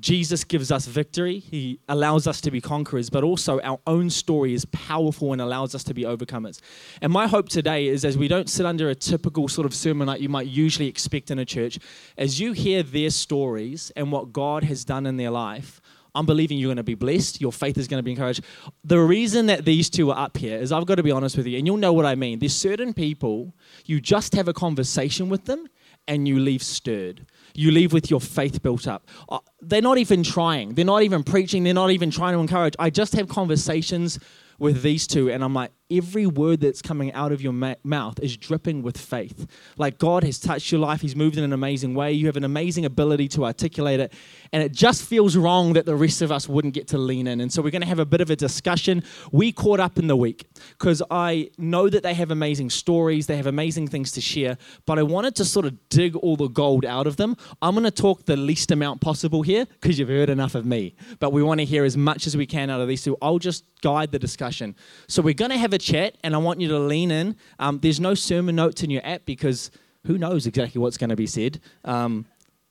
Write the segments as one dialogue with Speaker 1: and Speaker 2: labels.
Speaker 1: Jesus gives us victory. He allows us to be conquerors, but also our own story is powerful and allows us to be overcomers. And my hope today is as we don't sit under a typical sort of sermon like you might usually expect in a church, as you hear their stories and what God has done in their life, I'm believing you're going to be blessed. Your faith is going to be encouraged. The reason that these two are up here is I've got to be honest with you, and you'll know what I mean. There's certain people, you just have a conversation with them and you leave stirred you leave with your faith built up. Uh, they're not even trying. They're not even preaching. They're not even trying to encourage. I just have conversations with these two, and I'm like, every word that's coming out of your ma- mouth is dripping with faith. Like God has touched your life, He's moved in an amazing way. You have an amazing ability to articulate it, and it just feels wrong that the rest of us wouldn't get to lean in. And so we're going to have a bit of a discussion. We caught up in the week because I know that they have amazing stories, they have amazing things to share, but I wanted to sort of dig all the gold out of them. I'm going to talk the least amount possible here because you've heard enough of me, but we want to hear as much as we can out of these two. I'll just guide the discussion. So we're going to have a chat, and I want you to lean in. Um, there's no sermon notes in your app because who knows exactly what's going to be said. Um,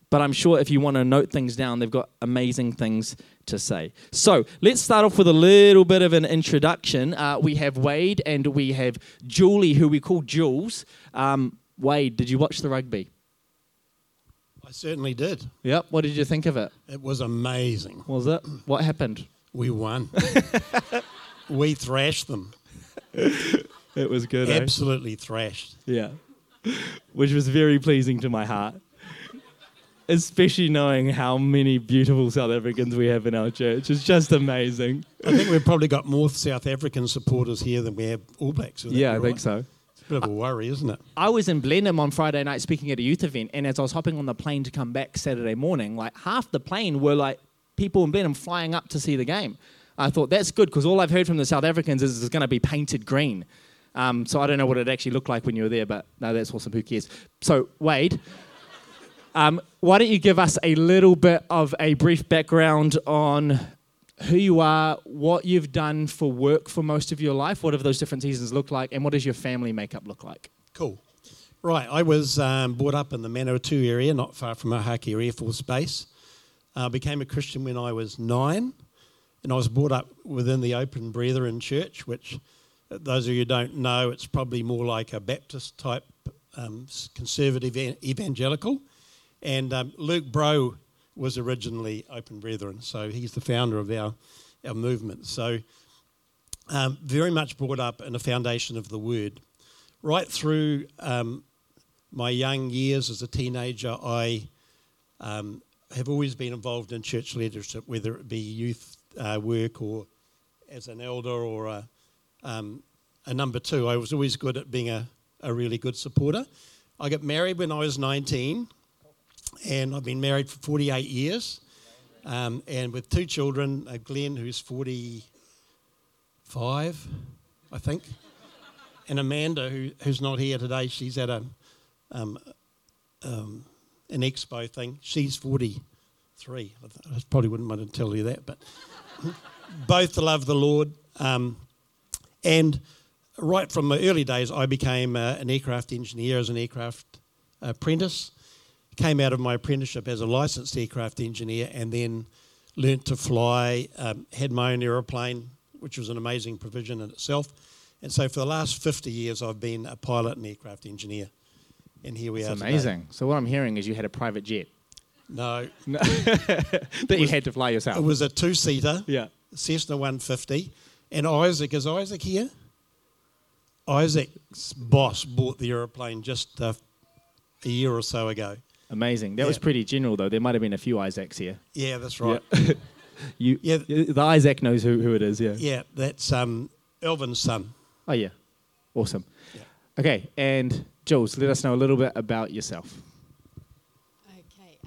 Speaker 1: but I'm sure if you want to note things down, they've got amazing things to say. So let's start off with a little bit of an introduction. Uh, we have Wade and we have Julie, who we call Jules. Um, Wade, did you watch the rugby?
Speaker 2: I certainly did.
Speaker 1: Yep. What did you think of it?
Speaker 2: It was amazing.
Speaker 1: Was it? What happened?
Speaker 2: We won. we thrashed them.
Speaker 1: It was good. eh?
Speaker 2: Absolutely thrashed.
Speaker 1: Yeah. Which was very pleasing to my heart. Especially knowing how many beautiful South Africans we have in our church. It's just amazing.
Speaker 2: I think we've probably got more South African supporters here than we have All Blacks. Is that
Speaker 1: Yeah, I
Speaker 2: right?
Speaker 1: think so.
Speaker 2: It's a bit of a worry, isn't it?
Speaker 1: I was in Blenheim on Friday night speaking at a youth event, and as I was hopping on the plane to come back Saturday morning, like half the plane were like people in Blenheim flying up to see the game. I thought that's good because all I've heard from the South Africans is it's going to be painted green. Um, so I don't know what it actually looked like when you were there, but no, that's awesome. Who cares? So Wade, um, why don't you give us a little bit of a brief background on who you are, what you've done for work for most of your life, what have those different seasons looked like, and what does your family makeup look like?
Speaker 2: Cool. Right, I was um, brought up in the Manawatu area, not far from Ohakea Air Force Base. I became a Christian when I was nine, and I was brought up within the Open Brethren Church, which, uh, those of you don't know, it's probably more like a Baptist type um, conservative evangelical. And um, Luke Bro was originally Open Brethren, so he's the founder of our, our movement. So, um, very much brought up in a foundation of the Word. Right through um, my young years as a teenager, I um, have always been involved in church leadership, whether it be youth uh, work or as an elder or a, um, a number two. I was always good at being a, a really good supporter. I got married when I was 19, and I've been married for 48 years, um, and with two children, uh, Glenn, who's 45, I think, and Amanda, who, who's not here today. She's at a um, um, an expo thing. She's 43. I th- I probably wouldn't want to tell you that, but both love the Lord. Um, and right from my early days, I became uh, an aircraft engineer as an aircraft apprentice. Came out of my apprenticeship as a licensed aircraft engineer and then learnt to fly, um, had my own aeroplane, which was an amazing provision in itself. And so for the last 50 years, I've been a pilot and aircraft engineer. And here we
Speaker 1: It's
Speaker 2: are. today.
Speaker 1: amazing. So what I'm hearing is you had a private jet
Speaker 2: No,
Speaker 1: that you had to fly yourself.
Speaker 2: it was a two seater
Speaker 1: Yeah.
Speaker 2: Cessna 150. And Isaac, is Isaac here? Isaac's boss bought the aeroplane just uh, a year or so ago.
Speaker 1: Amazing. That was pretty general though. There might have been a few Isaacs here.
Speaker 2: Yeah, that's right.
Speaker 1: Yeah. you,
Speaker 2: Yeah.
Speaker 1: The Isaac knows who, who it is. Yeah.
Speaker 2: Yeah, that's um, Elvin's son.
Speaker 1: Oh yeah. Awesome.
Speaker 2: Yeah.
Speaker 1: Okay. And Jules, let us know a little bit about yourself.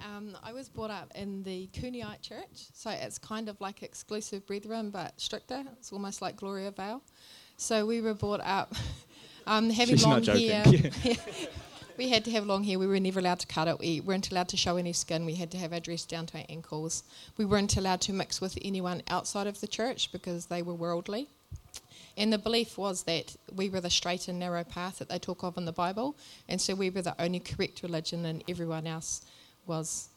Speaker 3: Um, I was brought up in the Cooneyite Church, so it's kind of like exclusive brethren but stricter. It's almost like Gloriavale. So we were brought up um, having
Speaker 1: She's
Speaker 3: long hair. we had to have long hair. We were never allowed to cut it. We weren't allowed to show any skin. We had to have our dress down to our ankles. We weren't allowed to mix with anyone outside of the church because they were worldly. And the belief was that we were the straight and narrow path that they talk of in the Bible, and so we were the only correct religion, and everyone else was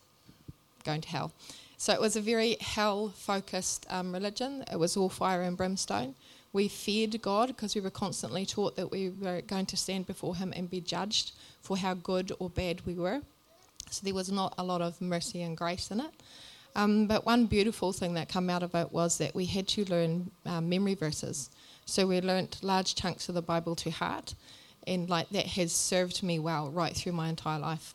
Speaker 3: going to hell. So it was a very hell focused um, religion. It was all fire and brimstone. We feared God because we were constantly taught that we were going to stand before Him and be judged for how good or bad we were. So there was not a lot of mercy and grace in it. Um, but one beautiful thing that came out of it was that we had to learn um, memory verses. So we learnt large chunks of the Bible to heart, and like that has served me well right through my entire life.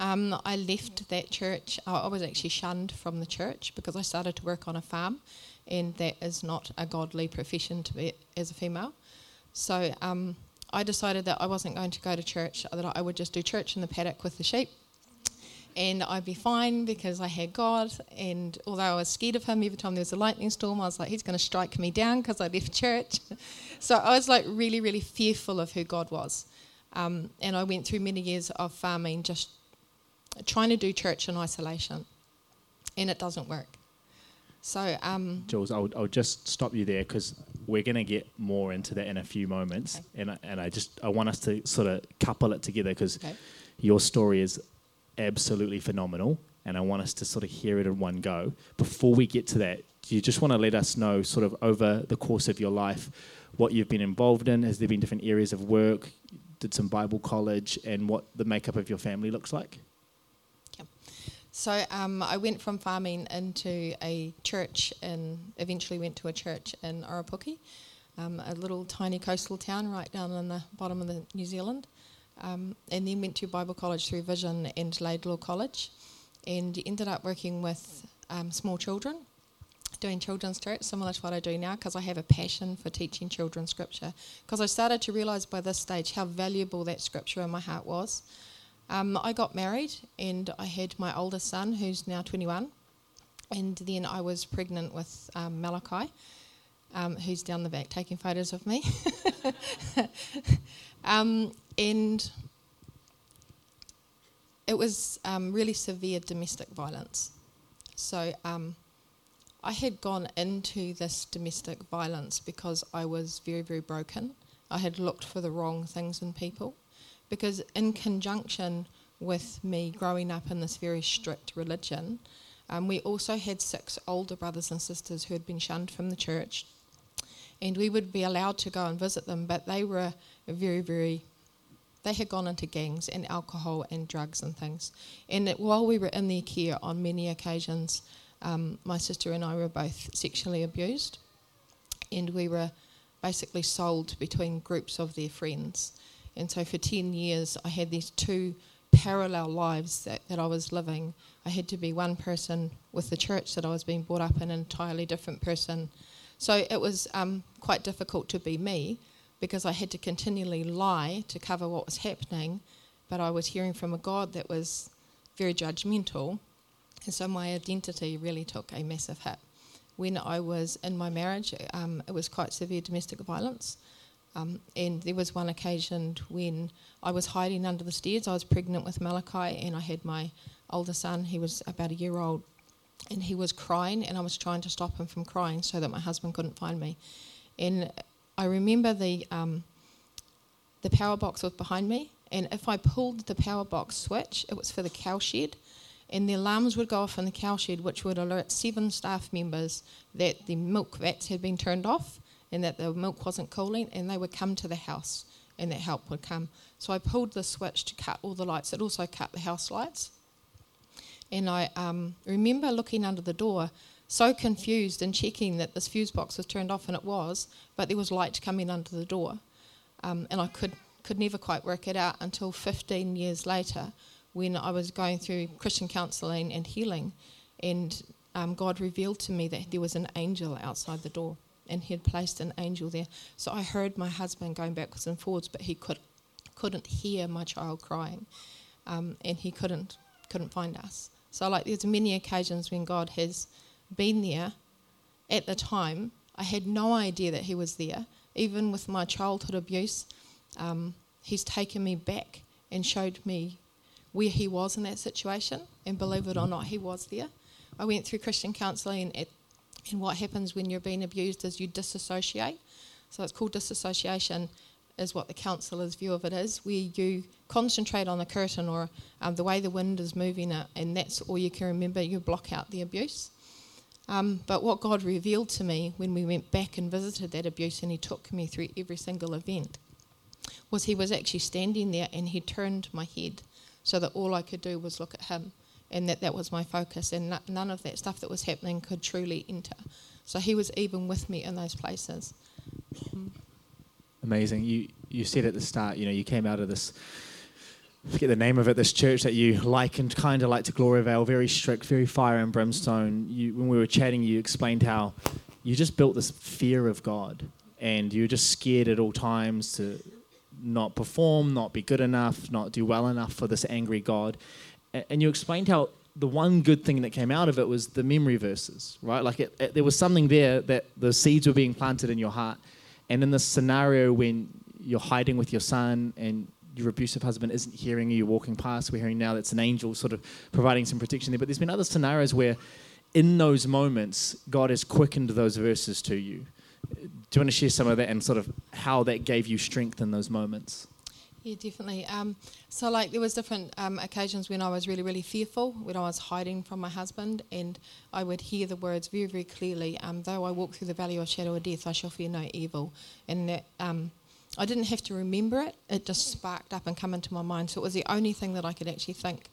Speaker 3: Um, I left that church. I was actually shunned from the church because I started to work on a farm, and that is not a godly profession to be as a female. So um, I decided that I wasn't going to go to church, that I would just do church in the paddock with the sheep and I'd be fine because I had God. And although I was scared of Him every time there was a lightning storm, I was like, He's going to strike me down because I left church. so I was like really, really fearful of who God was. Um, and I went through many years of farming just trying to do church in isolation, and it doesn't work. So, um,
Speaker 1: Jules, I'll, I'll just stop you there because we're going to get more into that in a few moments, okay. and I, and I just I want us to sort of couple it together because okay. your story is absolutely phenomenal, and I want us to sort of hear it in one go. Before we get to that, do you just want to let us know, sort of over the course of your life, what you've been involved in? Has there been different areas of work? Did some Bible college, and what the makeup of your family looks like?
Speaker 3: So um, I went from farming into a church, and eventually went to a church in Orepuki, um, a little tiny coastal town right down in the bottom of the New Zealand um, and then went to Bible college through Vision and Laidlaw College, and ended up working with um, small children, doing children's church, similar to what I do now, because I have a passion for teaching children scripture. Because I started to realise by this stage how valuable that scripture in my heart was. Um, I got married, and I had my oldest son, who's now 21, and then I was pregnant with um, Malachi. Um, who's down the back taking photos of me. um, and it was um, really severe domestic violence. So um, I had gone into this domestic violence because I was very, very broken. I had looked for the wrong things in people. Because, in conjunction with me growing up in this very strict religion, um, we also had six older brothers and sisters who had been shunned from the church. And we would be allowed to go and visit them, but they were very, very they had gone into gangs and alcohol and drugs and things. And it, while we were in their care on many occasions, um, my sister and I were both sexually abused. And we were basically sold between groups of their friends. And so for 10 years, I had these two parallel lives that, that I was living. I had to be one person with the church that I was being brought up in, an entirely different person. So it was um, quite difficult to be me because I had to continually lie to cover what was happening, but I was hearing from a God that was very judgmental, and so my identity really took a massive hit. When I was in my marriage, um, it was quite severe domestic violence. Um, and there was one occasion when I was hiding under the stairs. I was pregnant with Malachi, and I had my older son. He was about a year old, and he was crying, and I was trying to stop him from crying so that my husband couldn't find me. And I remember the um, the power box was behind me, and if I pulled the power box switch, it was for the cow shed, and the alarms would go off in the cow shed, which would alert seven staff members that the milk vats had been turned off and that the milk wasn't cooling, and they would come to the house, and that help would come. So I pulled the switch to cut all the lights. It also cut the house lights, and I um, remember looking under the door so confused and checking that this fuse box was turned off, and it was, but there was light coming under the door. Um, and I could, could never quite work it out until 15 years later when I was going through Christian counselling and healing. And um, God revealed to me that there was an angel outside the door, and He had placed an angel there. So I heard my husband going backwards and forwards, but he could, couldn't hear my child crying, um, and he couldn't, couldn't find us. So, like, there's many occasions when God has been there at the time. I had no idea that he was there. Even with my childhood abuse, um, he's taken me back and showed me where he was in that situation. And believe it or not, he was there. I went through Christian counselling, and, and what happens when you're being abused is you disassociate. So it's called disassociation. is what the counsellor's view of it is, where you concentrate on the curtain or um, the way the wind is moving it, and that's all you can remember. You block out the abuse. Um, but what God revealed to me when we went back and visited that abuse, and He took me through every single event, was He was actually standing there and He turned my head so that all I could do was look at Him, and that that was my focus, and none of that stuff that was happening could truly enter. So He was even with me in those places.
Speaker 1: Amazing. You you said at the start, you know, you came out of this forget the name of it, this church that you likened kind of like to Gloriavale, very strict, very fire and brimstone. You, when we were chatting, you explained how you just built this fear of God and you're just scared at all times to not perform, not be good enough, not do well enough for this angry God. And you explained how the one good thing that came out of it was the memory verses, right? Like it, it, there was something there that the seeds were being planted in your heart. And in this scenario when you're hiding with your son and your abusive husband isn't hearing you, you're walking past, we're hearing now that's an angel sort of providing some protection there. But there's been other scenarios where in those moments, God has quickened those verses to you. Do you want to share some of that and sort of how that gave you strength in those moments?
Speaker 3: Yeah, definitely. Um, so, like, there was different um, occasions when I was really, really fearful, when I was hiding from my husband, and I would hear the words very, very clearly. Um, Though I walk through the valley of shadow of death, I shall fear no evil. And that um, I didn't have to remember it; it just sparked up and come into my mind. So it was the only thing that I could actually think.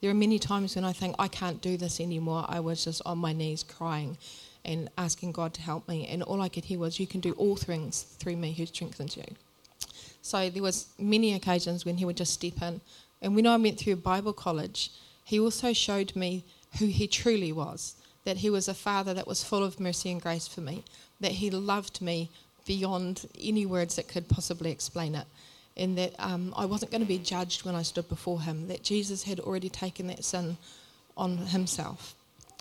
Speaker 3: There are many times when I think I can't do this anymore. I was just on my knees crying and asking God to help me, and all I could hear was, "You can do all things through me who strengthens you." So there was many occasions when he would just step in. And when I went through Bible college, he also showed me who he truly was. That he was a father that was full of mercy and grace for me. That he loved me beyond any words that could possibly explain it. And that um, I wasn't going to be judged when I stood before him. That Jesus had already taken that sin on himself.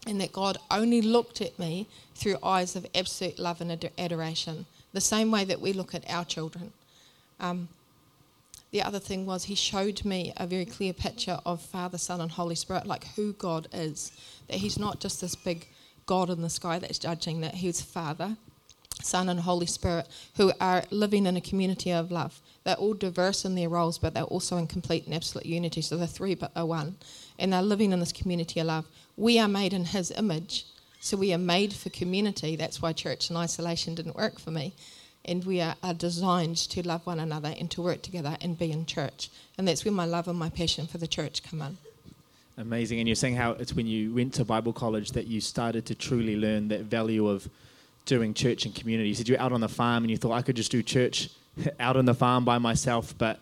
Speaker 3: And that God only looked at me through eyes of absolute love and adoration. The same way that we look at our children um, the other thing was he showed me a very clear picture of Father, Son, and Holy Spirit, like who God is. That he's not just this big God in the sky that's judging, that he's Father, Son, and Holy Spirit who are living in a community of love. They're all diverse in their roles, but they're also in complete and absolute unity. So they're three but are one. And they're living in this community of love. We are made in his image. So we are made for community. That's why church in isolation didn't work for me and we are, are, designed to love one another and to work together and be in church. And that's where my love and my passion for the church come in.
Speaker 1: Amazing. And you're saying how it's when you went to Bible college that you started to truly learn that value of doing church and community. You said you were out on the farm and you thought I could just do church out on the farm by myself, but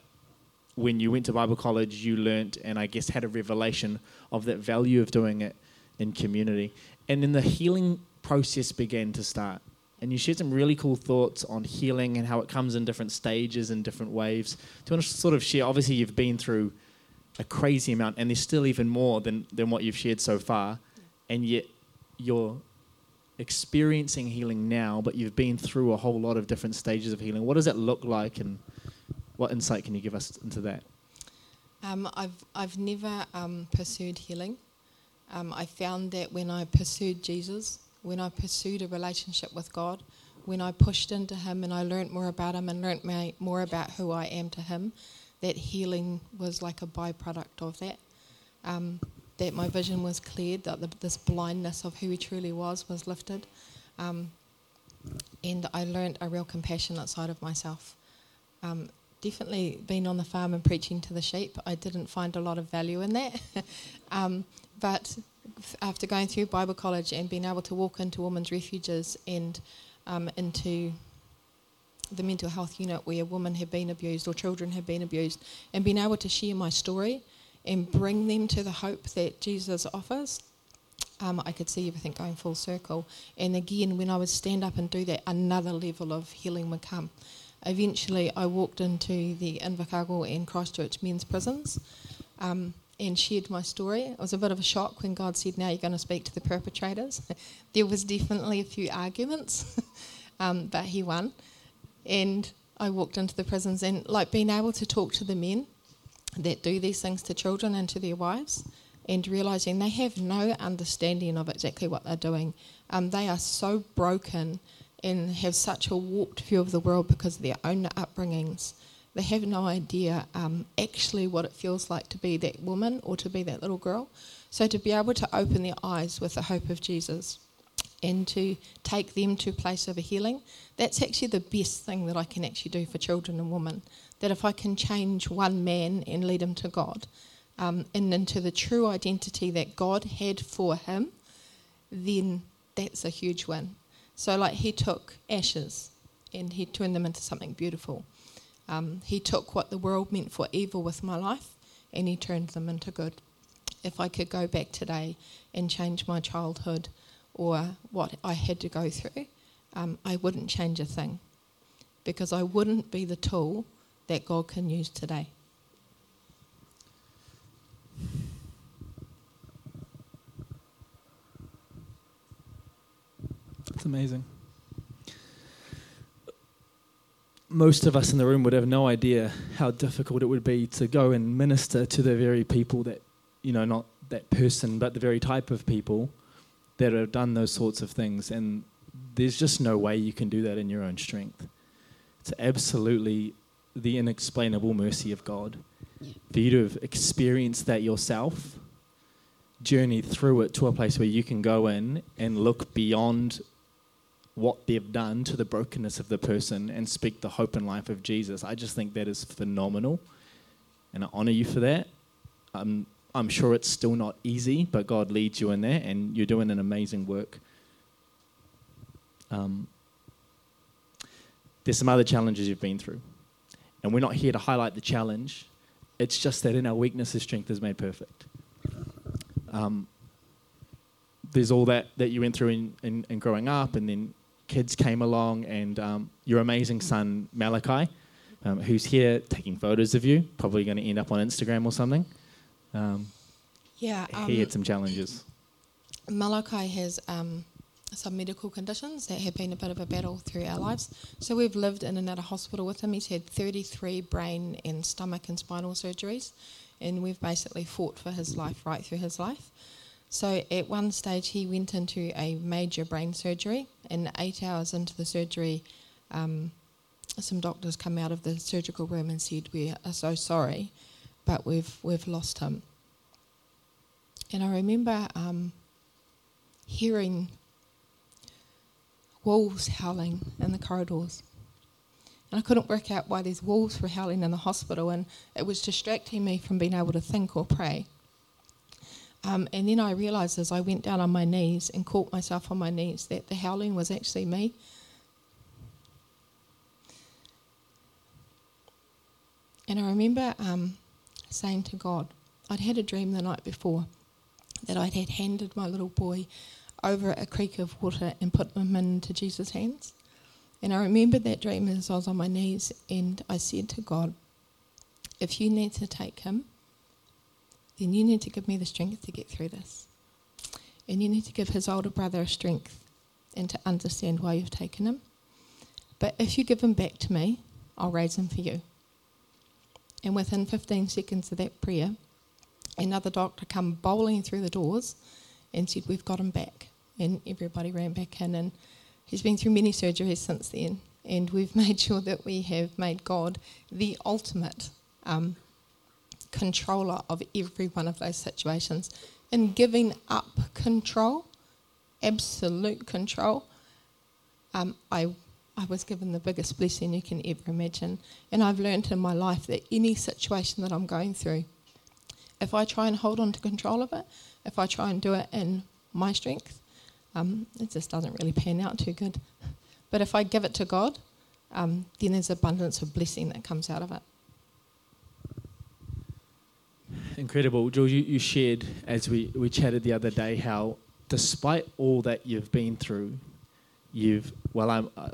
Speaker 1: when you went to Bible college, you learnt and I guess had a revelation of that value of doing it in community. And then the healing process began to start and you shared some really cool thoughts on healing and how it comes in different stages and different waves. Do you want to sort of share? Obviously, you've been through a crazy amount, and there's still even more than, than what you've shared so far, and yet you're experiencing healing now, but you've been through a whole lot of different stages of healing. What does that look like, and what insight can you give us into that?
Speaker 3: Um, I've I've never um, pursued healing. Um, I found that when I pursued Jesus, when I pursued a relationship with God, when I pushed into Him and I learnt more about Him and learnt more about who I am to Him, that healing was like a byproduct of that. Um, that my vision was cleared, that the, this blindness of who He truly was was lifted. Um, and I learnt a real compassionate side of myself. Um, definitely being on the farm and preaching to the sheep, I didn't find a lot of value in that. um, but after going through Bible college and being able to walk into women's refuges and um, into the mental health unit where women have been abused or children have been abused, and being able to share my story and bring them to the hope that Jesus offers, um, I could see everything going full circle. And again, when I would stand up and do that, another level of healing would come. Eventually, I walked into the Invercargill and Christchurch men's prisons. Um, and shared my story. It was a bit of a shock when God said, Now you're going to speak to the perpetrators. there was definitely a few arguments, um, but he won. And I walked into the prisons and, like, being able to talk to the men that do these things to children and to their wives and realizing they have no understanding of exactly what they're doing. Um, they are so broken and have such a warped view of the world because of their own upbringings. They have no idea um, actually what it feels like to be that woman or to be that little girl. So to be able to open their eyes with the hope of Jesus and to take them to a place of a healing, that's actually the best thing that I can actually do for children and women. That if I can change one man and lead him to God um, and into the true identity that God had for him, then that's a huge win. So, like, he took ashes and he turned them into something beautiful. Um, he took what the world meant for evil with my life and he turned them into good. If I could go back today and change my childhood or what I had to go through, um, I wouldn't change a thing because I wouldn't be the tool that God can use today.
Speaker 1: It's amazing. Most of us in the room would have no idea how difficult it would be to go and minister to the very people that, you know, not that person, but the very type of people that have done those sorts of things. And there's just no way you can do that in your own strength. It's absolutely the inexplainable mercy of God. For you to have experienced that yourself, journeyed through it to a place where you can go in and look beyond what they've done to the brokenness of the person and speak the hope and life of Jesus. I just think that is phenomenal. And I honor you for that. I'm, I'm sure it's still not easy, but God leads you in there and you're doing an amazing work. Um, there's some other challenges you've been through. And we're not here to highlight the challenge. It's just that in our weaknesses, strength is made perfect. Um, there's all that, that you went through in, in, in growing up, and then kids came along, and um, your amazing son, Malachi, um, who's here taking photos of you, probably going to end up on Instagram or something. Um,
Speaker 3: Yeah,
Speaker 1: he
Speaker 3: um,
Speaker 1: had some challenges.
Speaker 3: Malachi has um, some medical conditions that have been a bit of a battle through our lives. So we've lived in and out of hospital with him. He's had 33 brain and stomach and spinal surgeries, and we've basically fought for his life right through his life. So at one stage, he went into a major brain surgery, and eight hours into the surgery, um, some doctors come out of the surgical room and said, "We are so sorry, but we've we've lost him." And I remember um, hearing wolves howling in the corridors. And I couldn't work out why these wolves were howling in the hospital, and it was distracting me from being able to think or pray. Um, and then I realised as I went down on my knees and caught myself on my knees that the howling was actually me. And I remember um, saying to God, I'd had a dream the night before that I'd had handed my little boy over a creek of water and put him into Jesus' hands. And I remembered that dream as I was on my knees, and I said to God, If you need to take him, then you need to give me the strength to get through this. And you need to give his older brother strength and to understand why you've taken him. But if you give him back to me, I'll raise him for you. And within 15 seconds of that prayer, another doctor come bowling through the doors and said, We've got him back. And everybody ran back in. And he's been through many surgeries since then. And we've made sure that we have made God the ultimate um, controller of every one of those situations. And giving up control, absolute control, um, I, I was given the biggest blessing you can ever imagine. And I've learned in my life that any situation that I'm going through, if I try and hold on to control of it, if I try and do it in my strength, um, it just doesn't really pan out too good. But if I give it to God, um, then there's abundance of blessing that comes out of it.
Speaker 1: Incredible. Jules, you, you shared as we, we chatted the other day how, despite all that you've been through, you've, well, I'm, uh,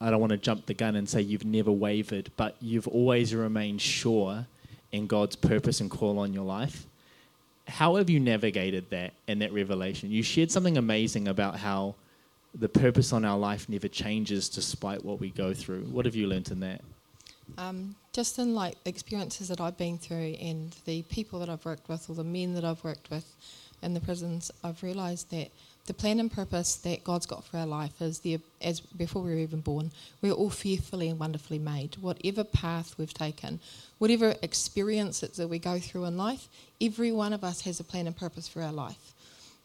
Speaker 1: I don't want to jump the gun and say you've never wavered, but you've always remained sure in God's purpose and call on your life. How have you navigated that and that revelation? You shared something amazing about how the purpose on our life never changes despite what we go through. What have you learnt in that?
Speaker 3: Um, just in like experiences that I've been through and the people that I've worked with or the men that I've worked with in the prisons, I've realised that the plan and purpose that God's got for our life is the as before we were even born, we're all fearfully and wonderfully made. Whatever path we've taken, whatever experiences that we go through in life, every one of us has a plan and purpose for our life.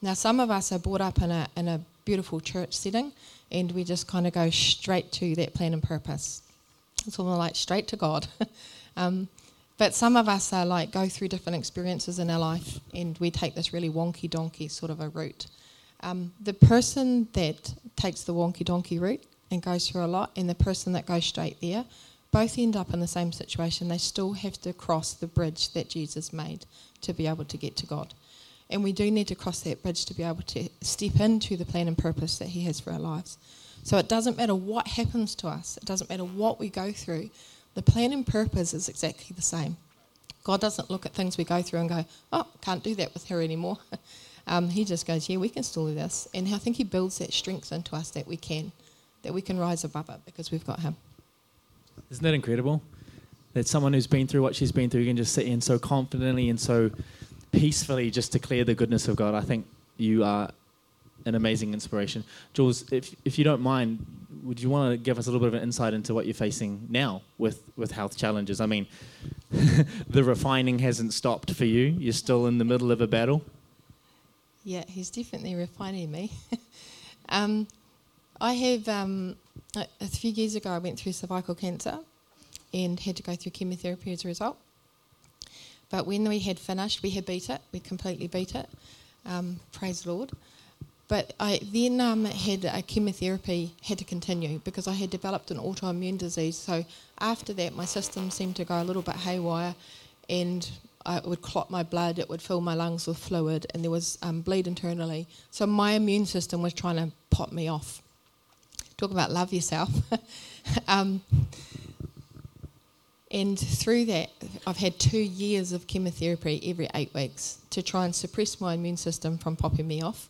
Speaker 3: Now, some of us are brought up in a in a beautiful church setting, and we just kind of go straight to that plan and purpose. It's all like straight to God. um, but some of us are like go through different experiences in our life, and we take this really wonky donkey sort of a route. Um, the person that takes the wonky donkey route and goes through a lot, and the person that goes straight there, both end up in the same situation. They still have to cross the bridge that Jesus made to be able to get to God. And we do need to cross that bridge to be able to step into the plan and purpose that He has for our lives. So it doesn't matter what happens to us, it doesn't matter what we go through, the plan and purpose is exactly the same. God doesn't look at things we go through and go, oh, can't do that with her anymore. um, he just goes, yeah, we can still do this. And I think He builds that strength into us that we can, that we can rise above it because we've got Him.
Speaker 1: Isn't that incredible? That someone who's been through what she's been through can just sit in so confidently and so peacefully just declare the goodness of God. I think you are an amazing inspiration. Jules, if, if you don't mind, would you want to give us a little bit of an insight into what you're facing now with, with health challenges? I mean, the refining hasn't stopped for you. You're still in the middle of a battle.
Speaker 3: Yeah, he's definitely refining me. um, I have, um, a, a few years ago, I went through cervical cancer and had to go through chemotherapy as a result. But when we had finished, we had beat it. We completely beat it. Um, praise the Lord. But I then um, had a chemotherapy had to continue because I had developed an autoimmune disease. So after that, my system seemed to go a little bit haywire, and I, it would clot my blood. It would fill my lungs with fluid, and there was um, bleed internally. So my immune system was trying to pop me off. Talk about love yourself. um, and through that, I've had two years of chemotherapy every eight weeks to try and suppress my immune system from popping me off.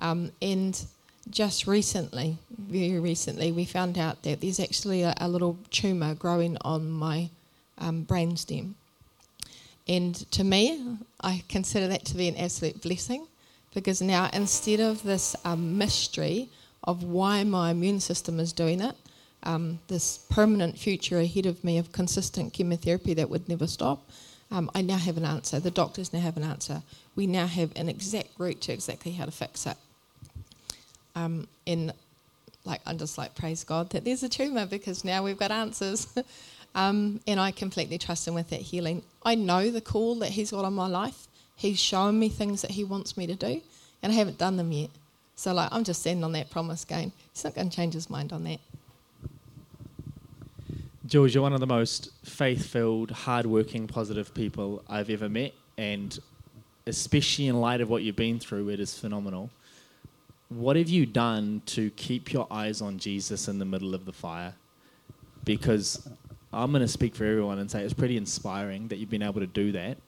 Speaker 3: Um, and just recently, very recently, we found out that there's actually a, a little tumour growing on my um, brain stem. And to me, I consider that to be an absolute blessing because now instead of this um, mystery of why my immune system is doing it, um, this permanent future ahead of me of consistent chemotherapy that would never stop, um, I now have an answer. The doctors now have an answer. We now have an exact route to exactly how to fix it. Um, and like I'm just like praise God that there's a tumor because now we've got answers. um, and I completely trust Him with that healing. I know the call that He's got on my life. He's shown me things that He wants me to do, and I haven't done them yet. So like I'm just standing on that promise, game. He's not going to change His mind on that.
Speaker 1: Jules, you're one of the most faith filled, hard working, positive people I've ever met. And especially in light of what you've been through, it is phenomenal. What have you done to keep your eyes on Jesus in the middle of the fire? Because I'm going to speak for everyone and say it's pretty inspiring that you've been able to do that.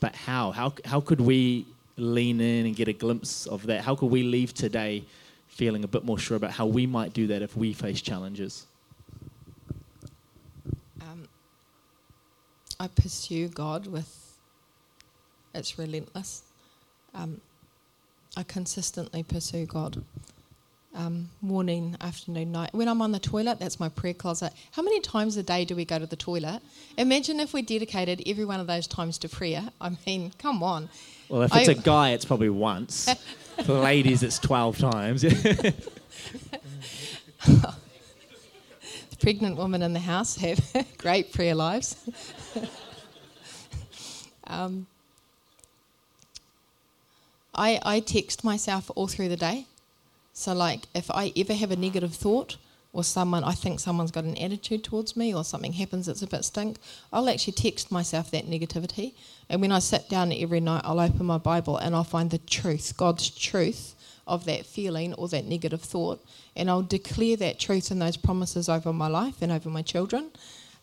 Speaker 1: But how? How, how could we lean in and get a glimpse of that? How could we leave today feeling a bit more sure about how we might do that if we face challenges?
Speaker 3: I pursue God with, it's relentless. Um, I consistently pursue God. Um, morning, afternoon, night. When I'm on the toilet, that's my prayer closet. How many times a day do we go to the toilet? Imagine if we dedicated every one of those times to prayer. I mean, come on.
Speaker 1: Well, if it's I, a guy, it's probably once. For ladies, it's 12 times.
Speaker 3: the pregnant women in the house have great prayer lives. um, I, I text myself all through the day. So, like, if I ever have a negative thought, or someone, I think someone's got an attitude towards me, or something happens that's a bit stink, I'll actually text myself that negativity. And when I sit down every night, I'll open my Bible and I'll find the truth, God's truth of that feeling or that negative thought, and I'll declare that truth and those promises over my life and over my children.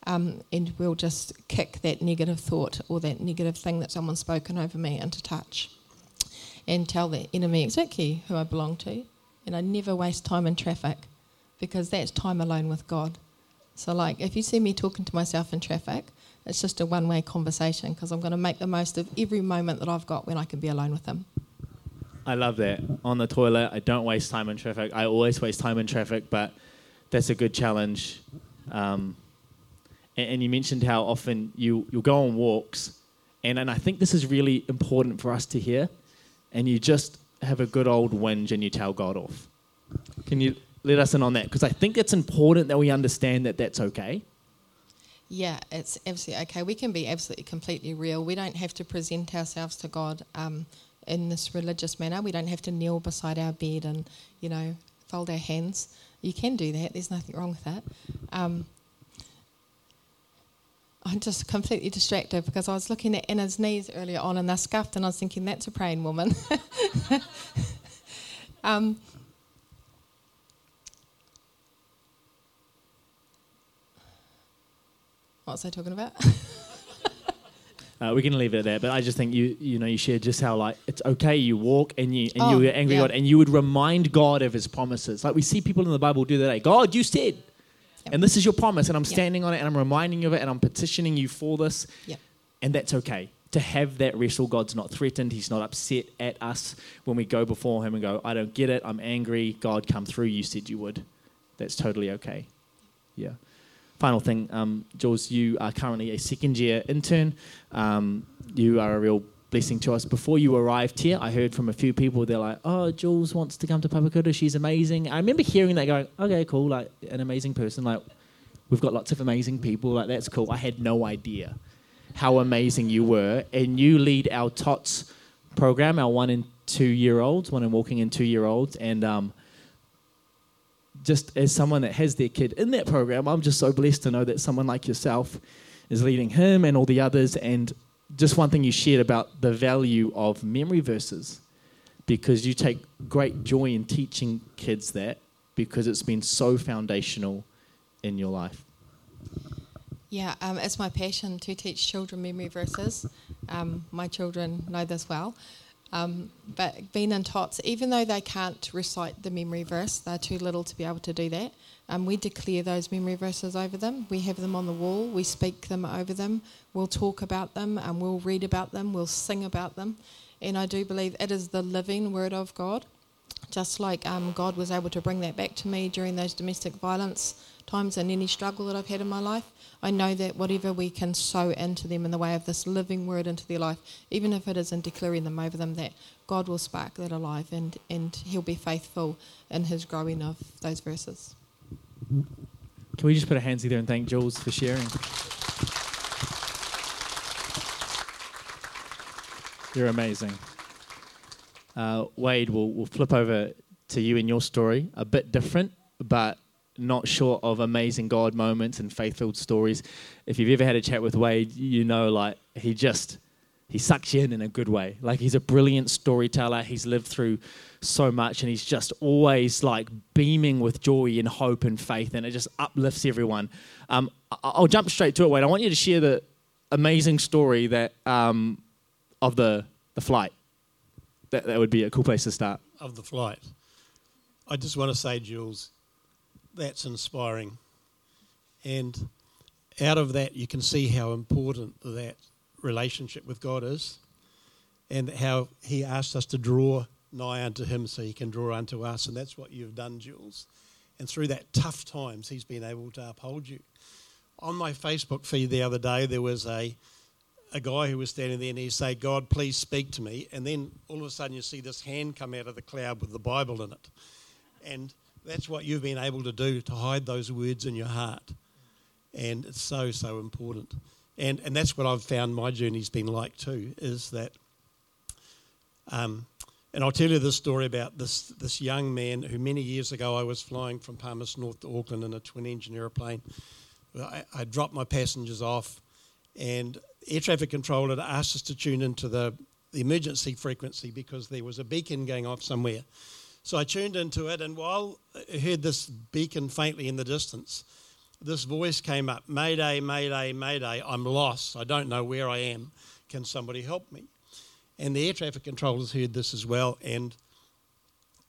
Speaker 3: Um, and we'll just kick that negative thought or that negative thing that someone's spoken over me into touch and tell the enemy exactly who I belong to. And I never waste time in traffic because that's time alone with God. So, like, if you see me talking to myself in traffic, it's just a one way conversation because I'm going to make the most of every moment that I've got when I can be alone with Him.
Speaker 1: I love that. On the toilet, I don't waste time in traffic. I always waste time in traffic, but that's a good challenge. Um, and, and, you mentioned how often you, you'll go on walks, and, and I think this is really important for us to hear. And you just have a good old whinge and you tell God off. Can you let us in on that? Because I think it's important that we understand that that's okay.
Speaker 3: Yeah, it's absolutely okay. We can be absolutely completely real. We don't have to present ourselves to God um, in this religious manner. We don't have to kneel beside our bed and, you know, fold our hands. You can do that. There's nothing wrong with that. Um, I'm just completely distracted because I was looking at Anna's knees earlier on and they're scuffed, and I was thinking that's a praying woman. um, what was I talking about?
Speaker 1: Uh, we can leave it there, but I just think you you know you shared just how like it's okay you walk and you and
Speaker 3: oh,
Speaker 1: you get angry yeah. God and you would remind God of His promises. Like we see people in the Bible do that. Like, God, you said, yep. and this is your promise, and I'm standing yep. on it, and I'm reminding you of it, and I'm petitioning you for this,
Speaker 3: yep.
Speaker 1: and that's okay. To have that wrestle, God's not threatened. He's not upset at us when we go before Him and go, I don't get it. I'm angry. God, come through. You said you would. That's totally okay. Yeah final thing, um, Jules, you are currently a second year intern. Um, you are a real blessing to us. Before you arrived here, I heard from a few people, they're like, oh, Jules wants to come to Papakura, she's amazing. I remember hearing that going, okay, cool, like an amazing person. Like, we've got lots of amazing people, like, that's cool. I had no idea how amazing you were. And you lead our TOTS program, our one and two year olds, one and walking and two year olds. And um, just as someone that has their kid in that program, I'm just so blessed to know that someone like yourself is leading him and all the others. And just one thing you shared about the value of memory verses, because you take great joy in teaching kids that because it's been so foundational in your life.
Speaker 3: Yeah, um, it's my passion to teach children memory verses. Um, my children know this well. Um, but being in tots, even though they can't recite the memory verse, they're too little to be able to do that. Um, we declare those memory verses over them. We have them on the wall. We speak them over them. We'll talk about them and we'll read about them. We'll sing about them. And I do believe it is the living word of God. Just like um, God was able to bring that back to me during those domestic violence times and any struggle that I've had in my life, I know that whatever we can sow into them in the way of this living word into their life, even if it isn't declaring them over them, that God will spark that alive and, and He'll be faithful in His growing of those verses.
Speaker 1: Can we just put our hands together and thank Jules for sharing? You're amazing. Uh, Wade, we'll, we'll flip over to you in your story, a bit different, but not short of amazing God moments and faith-filled stories. If you've ever had a chat with Wade, you know like he just he sucks you in in a good way. Like he's a brilliant storyteller. He's lived through so much and he's just always like beaming with joy and hope and faith and it just uplifts everyone. Um, I'll jump straight to it, Wade. I want you to share the amazing story that um, of the the flight. That, that would be a cool place to start.
Speaker 2: Of the flight. I just want to say, Jules, that's inspiring. And out of that, you can see how important that relationship with God is and how He asked us to draw nigh unto Him so He can draw unto us. And that's what you've done, Jules. And through that tough times, He's been able to uphold you. On my Facebook feed the other day, there was a a guy who was standing there and he said, God, please speak to me. And then all of a sudden you see this hand come out of the cloud with the Bible in it. And that's what you've been able to do to hide those words in your heart. And it's so, so important. And, and that's what I've found my journey's been like too, is that, um, and I'll tell you this story about this, this young man who many years ago I was flying from Palmerston North to Auckland in a twin engine aeroplane. I, I dropped my passengers off, and air traffic control had asked us to tune into the, the emergency frequency because there was a beacon going off somewhere. So I tuned into it, and while I heard this beacon faintly in the distance, this voice came up Mayday, Mayday, Mayday, I'm lost. I don't know where I am. Can somebody help me? And the air traffic controllers heard this as well, and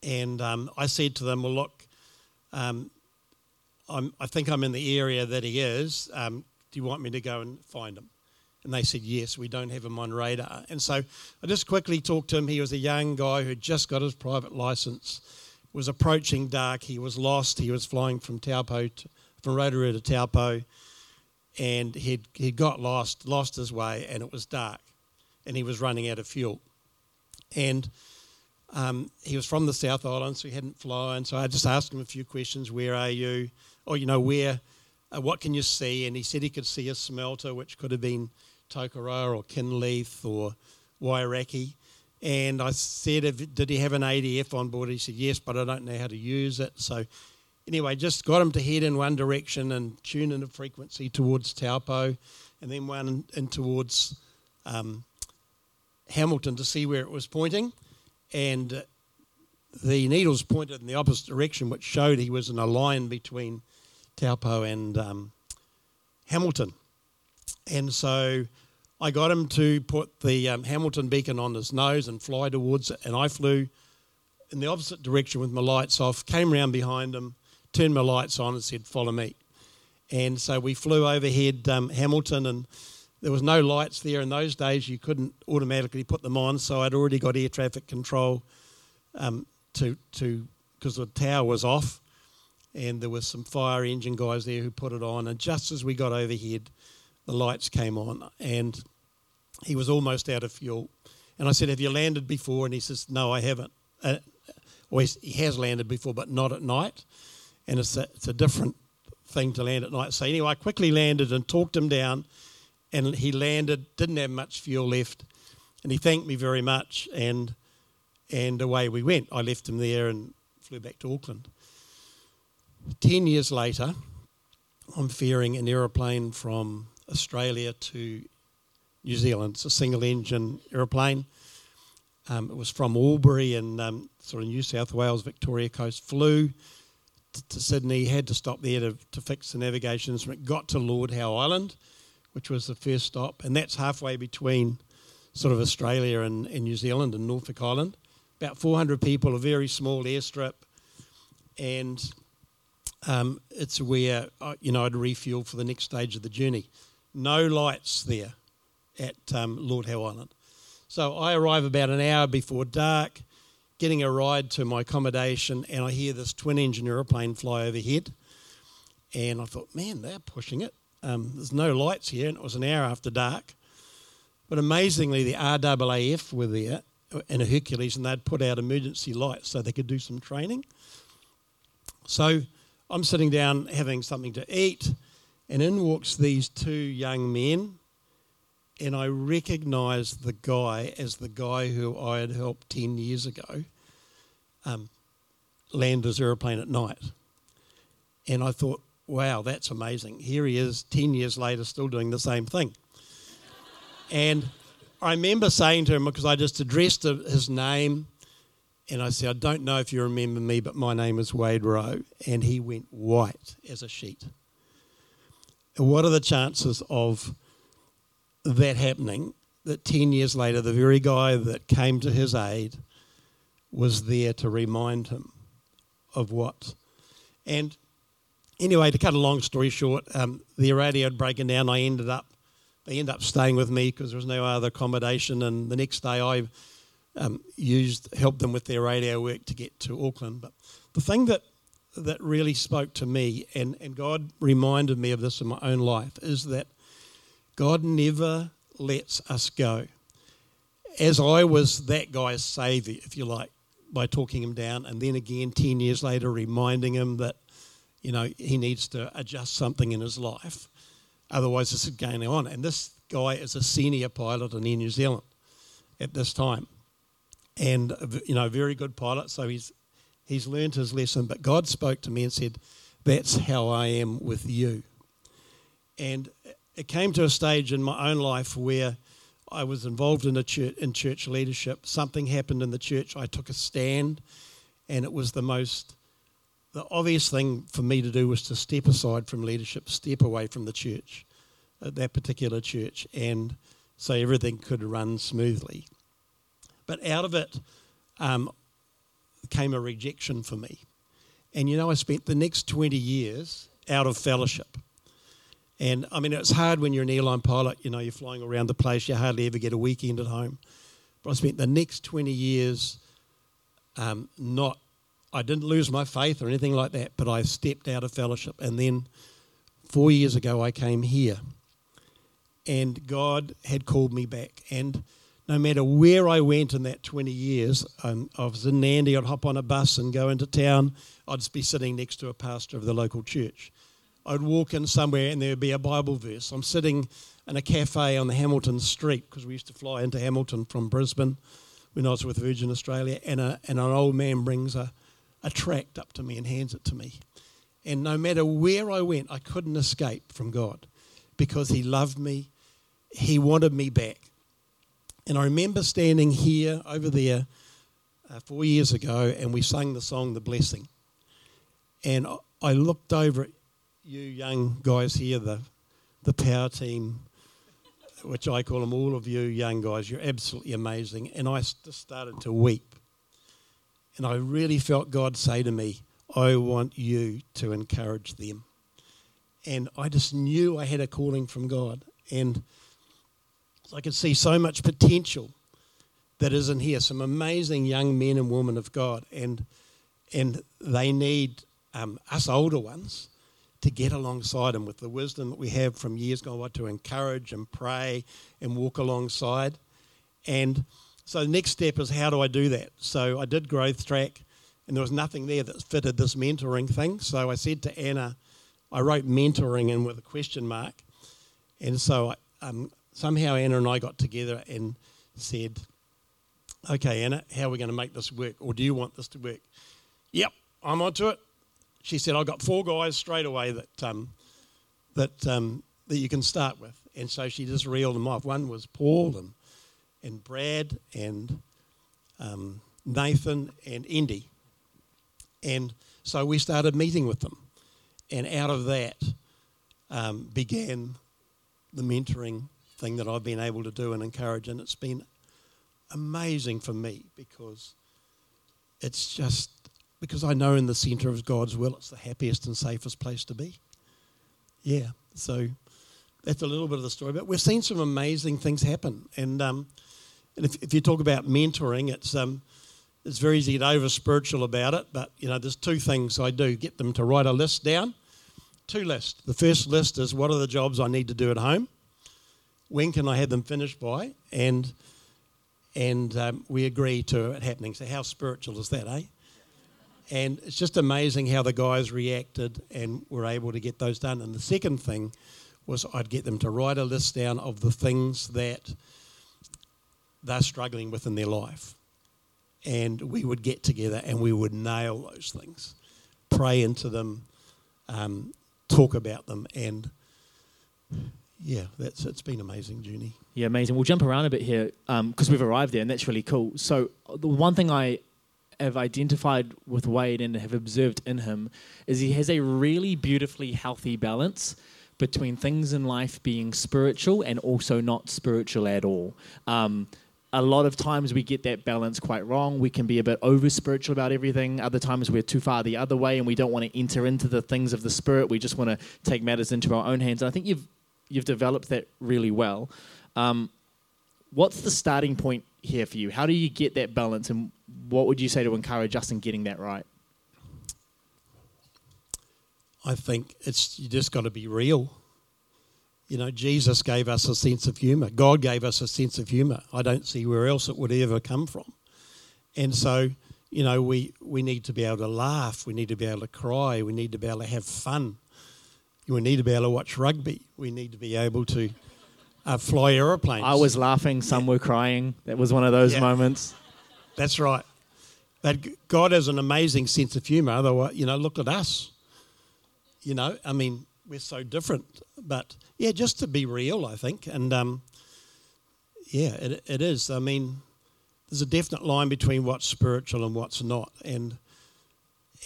Speaker 2: and um, I said to them, Well, look, um, i think I'm in the area that he is. Um, do you want me to go and find him? And they said, yes, we don't have him on radar. And so I just quickly talked to him. He was a young guy who just got his private license, was approaching dark. He was lost. He was flying from Taupo, to, from Rotorua to Taupo, and he'd, he'd got lost, lost his way, and it was dark. And he was running out of fuel. And um, he was from the South Island, so he hadn't flown. So I just asked him a few questions. Where are you? Or, you know, where, uh, what can you see? And he said he could see a smelter, which could have been Tokoroa or Kinleith or Wairakei. And I said, did he have an ADF on board? He said, yes, but I don't know how to use it. So anyway, just got him to head in one direction and tune in a frequency towards Taupo and then one in, in towards um, Hamilton to see where it was pointing. And the needles pointed in the opposite direction, which showed he was in a line between Taupo and um, Hamilton. And so I got him to put the um, Hamilton beacon on his nose and fly towards it. And I flew in the opposite direction with my lights off, came round behind him, turned my lights on, and said, Follow me. And so we flew overhead um, Hamilton, and there was no lights there in those days. You couldn't automatically put them on, so I'd already got air traffic control um, to to because the tower was off, and there was some fire engine guys there who put it on. And just as we got overhead, the lights came on, and he was almost out of fuel. And I said, "Have you landed before?" And he says, "No, I haven't." Uh, well, he has landed before, but not at night, and it's a, it's a different thing to land at night. So anyway, I quickly landed and talked him down, and he landed. Didn't have much fuel left, and he thanked me very much, and and away we went. I left him there and flew back to Auckland. Ten years later, I'm fearing an aeroplane from Australia to New Zealand. It's a single engine aeroplane. Um, it was from Albury and um, sort of New South Wales, Victoria coast. Flew t- to Sydney, had to stop there to, to fix the navigation instrument. Got to Lord Howe Island, which was the first stop, and that's halfway between sort of Australia and, and New Zealand and Norfolk Island. About 400 people, a very small airstrip, and um, it's where uh, you know I'd refuel for the next stage of the journey no lights there at um, Lord Howe Island. So I arrive about an hour before dark, getting a ride to my accommodation, and I hear this twin engine aeroplane fly overhead. And I thought, man, they're pushing it. Um, there's no lights here, and it was an hour after dark. But amazingly, the RAAF were there in a Hercules, and they'd put out emergency lights so they could do some training. So I'm sitting down having something to eat and in walks these two young men, and I recognised the guy as the guy who I had helped 10 years ago um, land his aeroplane at night. And I thought, wow, that's amazing. Here he is 10 years later, still doing the same thing. and I remember saying to him, because I just addressed his name, and I said, I don't know if you remember me, but my name is Wade Rowe. And he went white as a sheet what are the chances of that happening? That 10 years later, the very guy that came to his aid was there to remind him of what. And anyway, to cut a long story short, um, the radio had broken down. I ended up, they ended up staying with me because there was no other accommodation. And the next day, I um, used helped them with their radio work to get to Auckland. But the thing that that really spoke to me, and, and God reminded me of this in my own life, is that God never lets us go. As I was that guy's saviour, if you like, by talking him down, and then again 10 years later reminding him that, you know, he needs to adjust something in his life. Otherwise, this is going on. And this guy is a senior pilot in New Zealand at this time. And, you know, very good pilot, so he's He's learned his lesson, but God spoke to me and said, That's how I am with you. And it came to a stage in my own life where I was involved in a church in church leadership. Something happened in the church. I took a stand, and it was the most the obvious thing for me to do was to step aside from leadership, step away from the church, uh, that particular church, and so everything could run smoothly. But out of it, um, came a rejection for me. And you know, I spent the next 20 years out of fellowship. And I mean, it's hard when you're an airline pilot, you know, you're flying around the place, you hardly ever get a weekend at home. But I spent the next 20 years um, not, I didn't lose my faith or anything like that, but I stepped out of fellowship. And then four years ago, I came here. And God had called me back. And no matter where I went in that 20 years, um, I was in Nandi, I'd hop on a bus and go into town. I'd just be sitting next to a pastor of the local church. I'd walk in somewhere and there would be a Bible verse. I'm sitting in a cafe on the Hamilton Street because we used to fly into Hamilton from Brisbane when I was with Virgin Australia, and, a, and an old man brings a, a tract up to me and hands it to me. And no matter where I went, I couldn't escape from God because He loved me, He wanted me back. And I remember standing here over there uh, four years ago, and we sang the song The Blessing. And I looked over at you young guys here, the, the power team, which I call them all of you young guys. You're absolutely amazing. And I just started to weep. And I really felt God say to me, I want you to encourage them. And I just knew I had a calling from God. And I could see so much potential that is in here. Some amazing young men and women of God. And, and they need um, us older ones to get alongside them with the wisdom that we have from years gone by to encourage and pray and walk alongside. And so the next step is how do I do that? So I did growth track, and there was nothing there that fitted this mentoring thing. So I said to Anna, I wrote mentoring in with a question mark. And so I, um, somehow Anna and I got together and said, Okay, Anna, how are we going to make this work? Or do you want this to work? Yep, I'm onto it she said, I've got four guys straight away that, um, that, um, that you can start with. And so she just reeled them off. One was Paul and, and Brad and um, Nathan and Indy. And so we started meeting with them. And out of that um, began the mentoring thing that I've been able to do and encourage. And it's been amazing for me because it's just because I know in the centre of God's will it's the happiest and safest place to be. Yeah, so that's a little bit of the story. But we've seen some amazing things happen. And, um, and if, if, you talk about mentoring, it's, um, it's very easy to over spiritual about it. But, you know, there's two things I do get them to write a list down. Two lists. The first list is what are the jobs I need to do at home? When can I have them finished by? And, and um, we agree to it happening. So, how spiritual is that, eh? And it's just amazing how the guys reacted and were able to get those done. And the second thing was I'd get them to write a list down of the things that they're struggling with in their life. And we would get together and we would nail those things, pray into them, um, talk about them, and yeah, that's it's been amazing, Julie.
Speaker 1: Yeah, amazing. We'll jump around a bit here because um, we've arrived there, and that's really cool. So the one thing I have identified with Wade and have observed in him is he has a really beautifully healthy balance between things in life being spiritual and also not spiritual at all. Um, a lot of times we get that balance quite wrong. We can be a bit over spiritual about everything. Other times we're too far the other way and we don't want to enter into the things of the spirit. We just want to take matters into our own hands. And I think you've you've developed that really well. Um, what's the starting point here for you? How do you get that balance, and what would you say to encourage us in getting that right?
Speaker 2: I think it's you just got to be real. You know, Jesus gave us a sense of humour. God gave us a sense of humour. I don't see where else it would ever come from. And so, you know, we, we need to be able to laugh. We need to be able to cry. We need to be able to have fun. We need to be able to watch rugby. We need to be able to uh, fly aeroplanes.
Speaker 1: I was laughing, some were crying. That was one of those yeah. moments.
Speaker 2: That's right. But God has an amazing sense of humour. Otherwise, you know, look at us. You know, I mean, we're so different. But yeah, just to be real, I think. And um, yeah, it, it is. I mean, there's a definite line between what's spiritual and what's not. And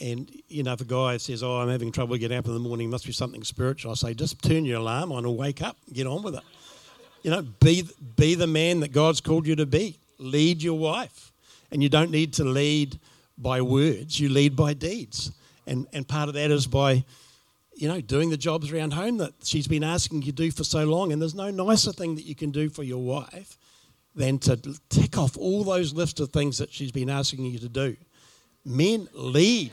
Speaker 2: and you know, if a guy says, "Oh, I'm having trouble getting up in the morning, must be something spiritual," I say, "Just turn your alarm on and wake up, get on with it." You know, be, be the man that God's called you to be. Lead your wife. And you don't need to lead by words, you lead by deeds. And, and part of that is by you know, doing the jobs around home that she's been asking you to do for so long. And there's no nicer thing that you can do for your wife than to tick off all those lists of things that she's been asking you to do. Men lead,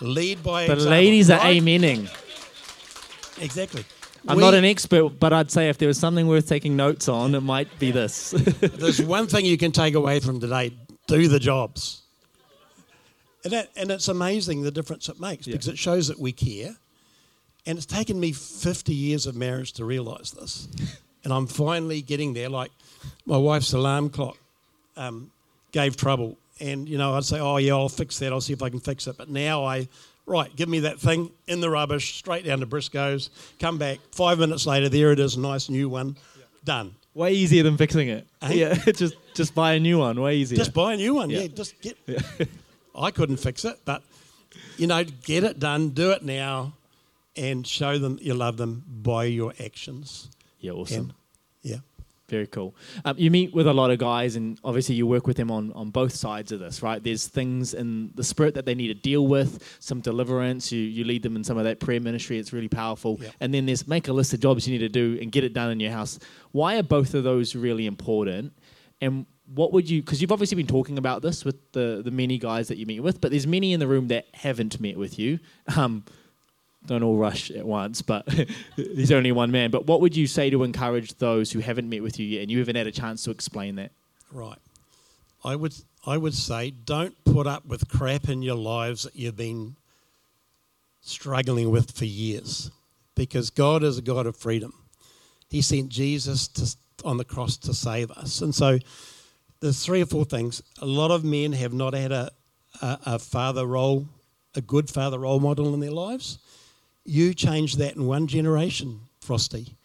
Speaker 2: lead by
Speaker 1: But
Speaker 2: example,
Speaker 1: ladies are
Speaker 2: right?
Speaker 1: amening.
Speaker 2: Exactly.
Speaker 1: I'm
Speaker 2: We-
Speaker 1: not an expert, but I'd say if there was something worth taking notes on, it might be this.
Speaker 2: There's one thing you can take away from today: do the jobs. And, that, and it's amazing the difference it makes because it shows that we care. And it's taken me 50 years of marriage to realise this. and I'm finally getting there. Like my wife's alarm clock um, gave trouble. And, you know, I'd say, oh, yeah, I'll fix that. I'll see if I can fix it. But now I, right, give me that thing in the rubbish, straight down to Briscoe's, come back. Five minutes later, there it is, nice new one. Done.
Speaker 1: Way easier than fixing it.
Speaker 2: Eh?
Speaker 1: Yeah, just just buy a new one. Way easier.
Speaker 2: Just buy a new one.
Speaker 1: Yeah.
Speaker 2: Yeah, just get. Yeah. I couldn't fix it, but you know, get it done, do it now, and show them you love them by your actions.
Speaker 1: yeah, awesome.
Speaker 2: And, yeah,
Speaker 1: Very cool. Um, you meet with a lot of guys, and obviously you work with them on, on both sides of this, right? There's things in the spirit that they need to deal with, some deliverance. You, you lead them in some of that prayer ministry. It's really powerful.
Speaker 2: Yep.
Speaker 1: And then there's make a list of jobs you need to do and get it done in your house. Why are both of those really important? And what would you, because you've obviously been talking about this with the, the many guys that you meet with, but there's many in the room that haven't met with you. Um, don't all rush at once, but he's only one man. But what would you say to encourage those who haven't met with you yet and you haven't had a chance to explain that?
Speaker 2: right. I would I would say don't put up with crap in your lives that you've been struggling with for years, because God is a God of freedom. He sent Jesus to, on the cross to save us, and so there's three or four things. A lot of men have not had a, a, a father role, a good father role model in their lives. You changed that in one generation, Frosty.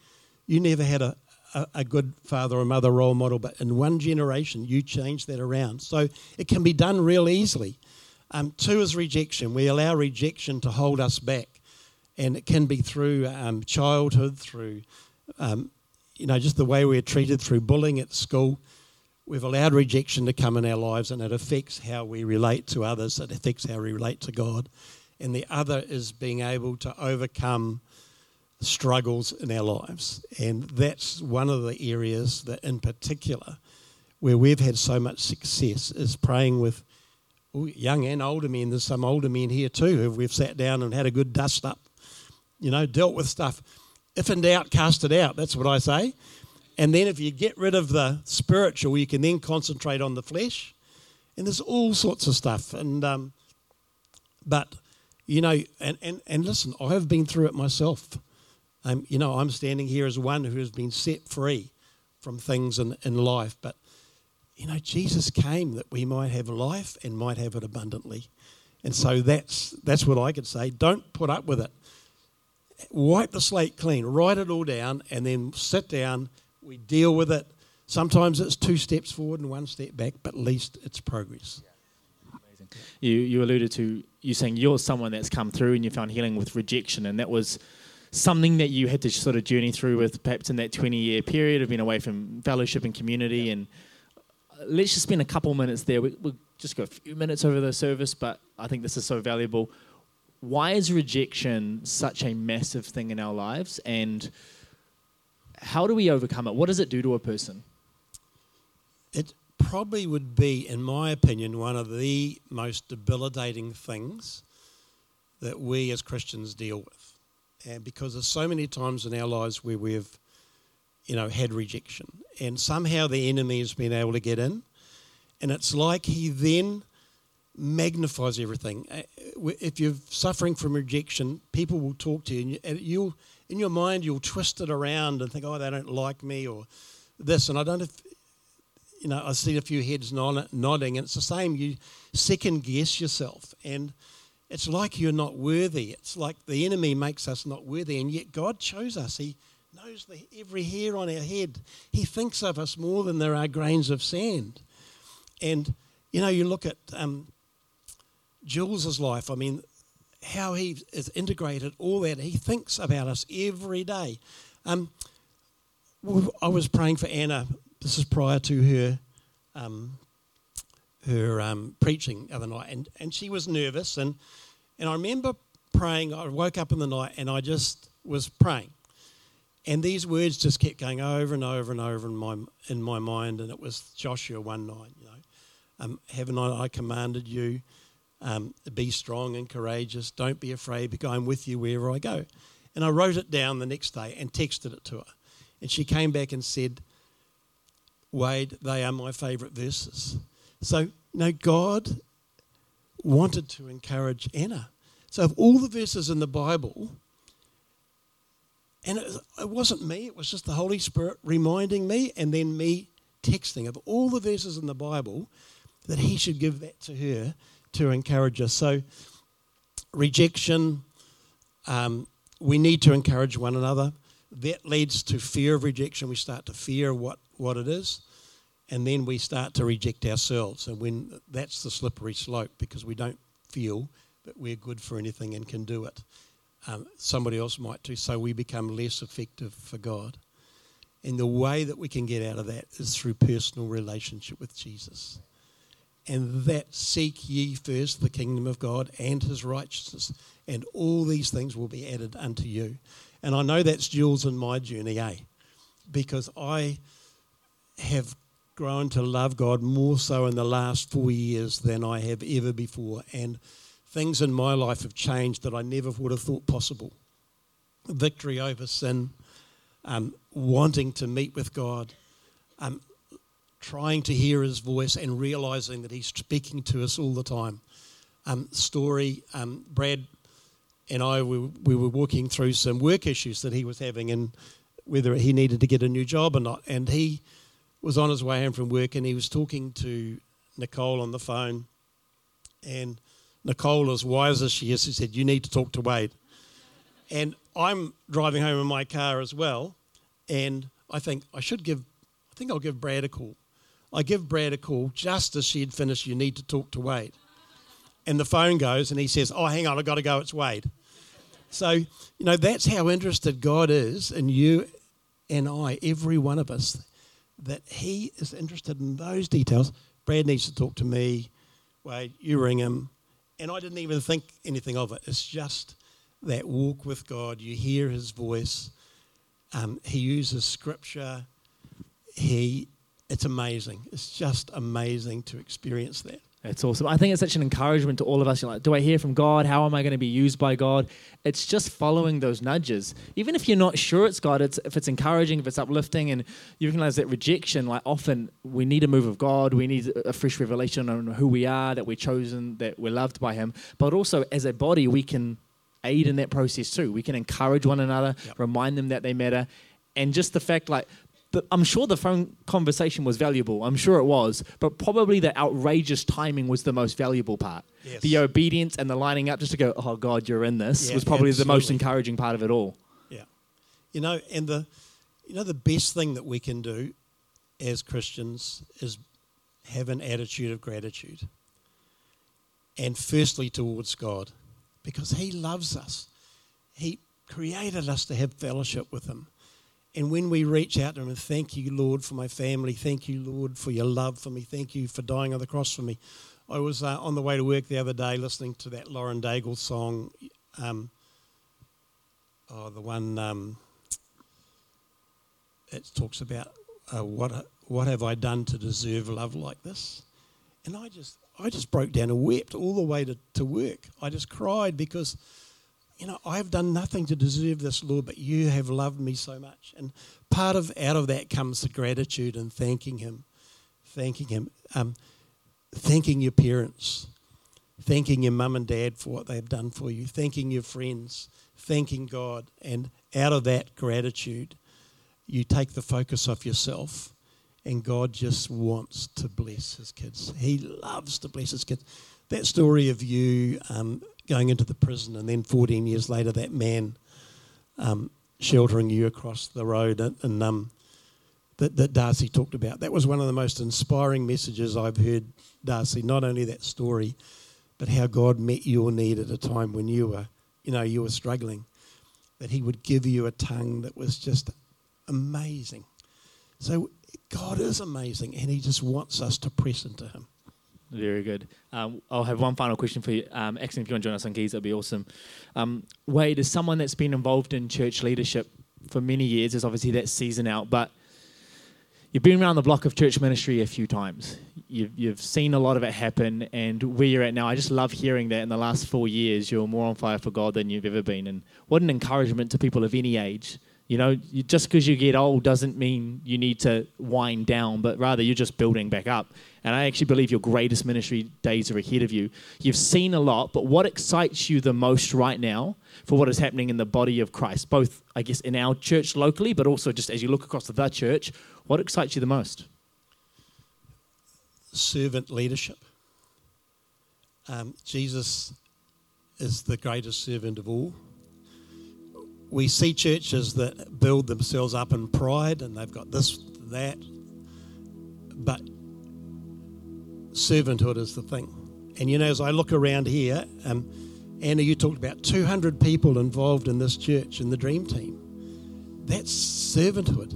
Speaker 2: You never had a, a, a good father or mother role model, but in one generation, you changed that around. So it can be done real easily. Um, two is rejection. We allow rejection to hold us back, and it can be through um, childhood, through um, you know just the way we're treated, through bullying at school. We've allowed rejection to come in our lives, and it affects how we relate to others. It affects how we relate to God. And the other is being able to overcome struggles in our lives. And that's one of the areas that, in particular, where we've had so much success is praying with young and older men. There's some older men here too who we've sat down and had a good dust up, you know, dealt with stuff. If in doubt, cast it out. That's what I say. And then if you get rid of the spiritual, you can then concentrate on the flesh. And there's all sorts of stuff. And um, but you know, and, and, and listen, I have been through it myself. Um, you know, I'm standing here as one who has been set free from things in, in life. But, you know, Jesus came that we might have life and might have it abundantly. And so that's, that's what I could say. Don't put up with it. Wipe the slate clean, write it all down, and then sit down. We deal with it. Sometimes it's two steps forward and one step back, but at least it's progress.
Speaker 1: You, you alluded to you saying you're someone that's come through and you found healing with rejection, and that was something that you had to sort of journey through with perhaps in that 20 year period of being away from fellowship and community. And uh, let's just spend a couple minutes there. We, we'll just go a few minutes over the service, but I think this is so valuable. Why is rejection such a massive thing in our lives? And how do we overcome it? What does it do to a person?
Speaker 2: It probably would be, in my opinion, one of the most debilitating things that we as Christians deal with. And because there's so many times in our lives where we've, you know, had rejection. And somehow the enemy has been able to get in. And it's like he then magnifies everything. Uh, If you're suffering from rejection, people will talk to you, and you- and you'll, in your mind, you'll twist it around and think, oh, they don't like me, or this. And I don't know if, you know, I see a few heads nod- nodding, and it's the same. You second guess yourself, and it's like you're not worthy. It's like the enemy makes us not worthy, and yet God chose us. He knows the, every hair on our head. He thinks of us more than there are grains of sand. And, you know, you look at um, Jules's life, I mean, how he has integrated all that. He thinks about us every day. Um, I was praying for Anna. This is prior to her um, her um, preaching the other night, and, and she was nervous, and and I remember praying. I woke up in the night and I just was praying. And these words just kept going over and over and over in my in my mind, and it was Joshua one nine. You know, um, haven't I, I commanded you? Um, be strong and courageous. Don't be afraid, because I'm with you wherever I go. And I wrote it down the next day and texted it to her, and she came back and said, "Wade, they are my favourite verses." So, know, God wanted to encourage Anna. So, of all the verses in the Bible and it, it wasn't me, it was just the Holy Spirit reminding me and then me texting of all the verses in the Bible that he should give that to her to encourage us. So, rejection, um, we need to encourage one another. That leads to fear of rejection. We start to fear what, what it is, and then we start to reject ourselves. And when that's the slippery slope because we don't feel that we're good for anything and can do it um, somebody else might do, so we become less effective for God. And the way that we can get out of that is through personal relationship with Jesus. And that seek ye first the kingdom of God and his righteousness, and all these things will be added unto you. And I know that's Jules in my journey, eh? Because I have grown to love God more so in the last four years than I have ever before. And things in my life have changed that I never would have thought possible. Victory over sin, um, wanting to meet with God, um, trying to hear His voice, and realizing that He's speaking to us all the time. Um, story um, Brad and I we, we were walking through some work issues that he was having, and whether he needed to get a new job or not. And he was on his way home from work, and he was talking to Nicole on the phone, and Nicole, as wise as she is, she said, You need to talk to Wade. And I'm driving home in my car as well. And I think I should give, I think I'll give Brad a call. I give Brad a call just as she had finished, You need to talk to Wade. And the phone goes and he says, Oh, hang on, I've got to go, it's Wade. So, you know, that's how interested God is in you and I, every one of us, that He is interested in those details. Brad needs to talk to me. Wade, you ring him and I didn't even think anything of it. It's just that walk with God. You hear His voice. Um, he uses Scripture. He, it's amazing. It's just amazing to experience that.
Speaker 1: It's awesome. I think it's such an encouragement to all of us. You're like, do I hear from God? How am I going to be used by God? It's just following those nudges. Even if you're not sure it's God, it's, if it's encouraging, if it's uplifting, and you recognize that rejection, like often we need a move of God, we need a fresh revelation on who we are, that we're chosen, that we're loved by Him. But also, as a body, we can aid in that process too. We can encourage one another, yep. remind them that they matter. And just the fact, like, but I'm sure the phone conversation was valuable. I'm sure it was. But probably the outrageous timing was the most valuable part. Yes. The obedience and the lining up just to go, oh, God, you're in this, yeah, was probably absolutely. the most encouraging part of it all.
Speaker 2: Yeah. You know, and the, you know, the best thing that we can do as Christians is have an attitude of gratitude. And firstly, towards God, because He loves us. He created us to have fellowship with Him. And when we reach out to Him and thank you, Lord, for my family, thank you, Lord, for your love for me, thank you for dying on the cross for me. I was uh, on the way to work the other day listening to that Lauren Daigle song, um, oh, the one um, it talks about uh, what what have I done to deserve love like this, and I just I just broke down and wept all the way to, to work. I just cried because you know, I've done nothing to deserve this, Lord, but you have loved me so much. And part of out of that comes the gratitude and thanking Him, thanking Him, um, thanking your parents, thanking your mum and dad for what they've done for you, thanking your friends, thanking God. And out of that gratitude, you take the focus off yourself, and God just wants to bless His kids. He loves to bless His kids. That story of you um, going into the prison, and then 14 years later, that man um, sheltering you across the road, and, um, that, that Darcy talked about. That was one of the most inspiring messages I've heard, Darcy. Not only that story, but how God met your need at a time when you were, you know, you were struggling. That He would give you a tongue that was just amazing. So God is amazing, and He just wants us to press into Him.
Speaker 1: Very good. Um, I'll have one final question for you. Um, if you want to join us on keys, that'd be awesome. Um, Wade, as someone that's been involved in church leadership for many years, is obviously that season out, but you've been around the block of church ministry a few times. You've, you've seen a lot of it happen, and where you're at now, I just love hearing that in the last four years, you're more on fire for God than you've ever been. And what an encouragement to people of any age. You know, you, just because you get old doesn't mean you need to wind down, but rather you're just building back up. And I actually believe your greatest ministry days are ahead of you. You've seen a lot, but what excites you the most right now for what is happening in the body of Christ, both, I guess, in our church locally, but also just as you look across the church, what excites you the most?
Speaker 2: Servant leadership. Um, Jesus is the greatest servant of all. We see churches that build themselves up in pride and they've got this, that, but servanthood is the thing. And you know, as I look around here, um, Anna, you talked about 200 people involved in this church in the Dream Team. That's servanthood.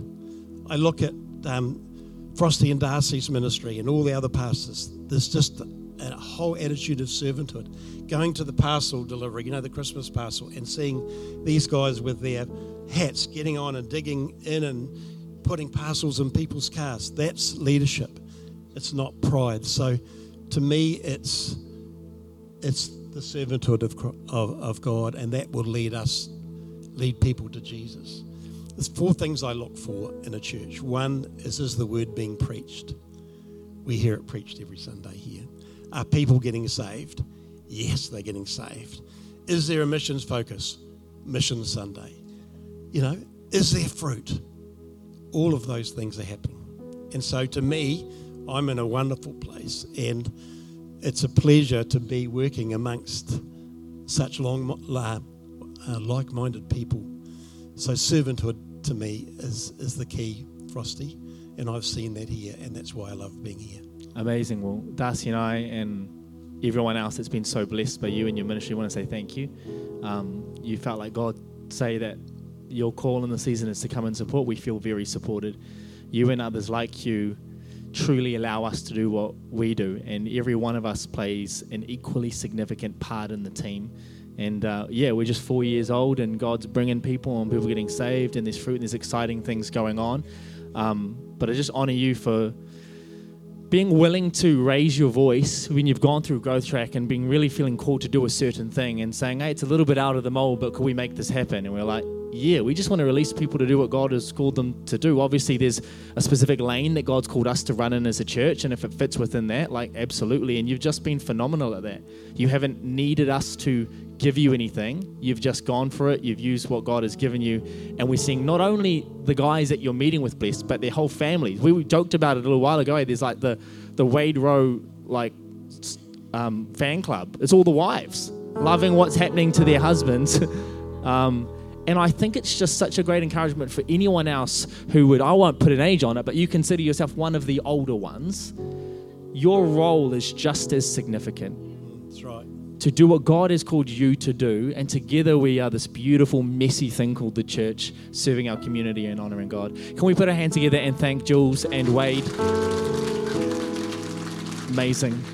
Speaker 2: I look at um, Frosty and Darcy's ministry and all the other pastors. There's just a whole attitude of servanthood. Going to the parcel delivery, you know, the Christmas parcel, and seeing these guys with their hats getting on and digging in and putting parcels in people's cars. That's leadership. It's not pride. So to me, it's, it's the servanthood of, of, of God, and that will lead us, lead people to Jesus. There's four things I look for in a church. One is is the word being preached? We hear it preached every Sunday here. Are people getting saved? Yes, they're getting saved. Is there a missions focus? Mission Sunday. You know, is there fruit? All of those things are happening. And so to me, I'm in a wonderful place and it's a pleasure to be working amongst such long, uh, like minded people so servanthood to me is, is the key, Frosty, and I've seen that here, and that's why I love being here.
Speaker 1: Amazing. Well, Darcy and I and everyone else that's been so blessed by you and your ministry want to say thank you. Um, you felt like God say that your call in the season is to come and support. We feel very supported. You and others like you truly allow us to do what we do, and every one of us plays an equally significant part in the team. And uh, yeah, we're just four years old, and God's bringing people and people getting saved, and there's fruit and there's exciting things going on. Um, but I just honor you for being willing to raise your voice when you've gone through growth track and being really feeling called to do a certain thing and saying, hey, it's a little bit out of the mold, but can we make this happen? And we're like, yeah, we just want to release people to do what God has called them to do. Obviously, there's a specific lane that God's called us to run in as a church, and if it fits within that, like absolutely. And you've just been phenomenal at that. You haven't needed us to give you anything. You've just gone for it. You've used what God has given you. And we're seeing not only the guys that you're meeting with blessed, but their whole families. We joked about it a little while ago. There's like the, the Wade Rowe, like um, fan club. It's all the wives loving what's happening to their husbands. um, and I think it's just such a great encouragement for anyone else who would, I won't put an age on it, but you consider yourself one of the older ones. Your role is just as significant.
Speaker 2: That's right
Speaker 1: to do what God has called you to do. And together we are this beautiful, messy thing called the church, serving our community and honoring God. Can we put our hands together and thank Jules and Wade? Amazing.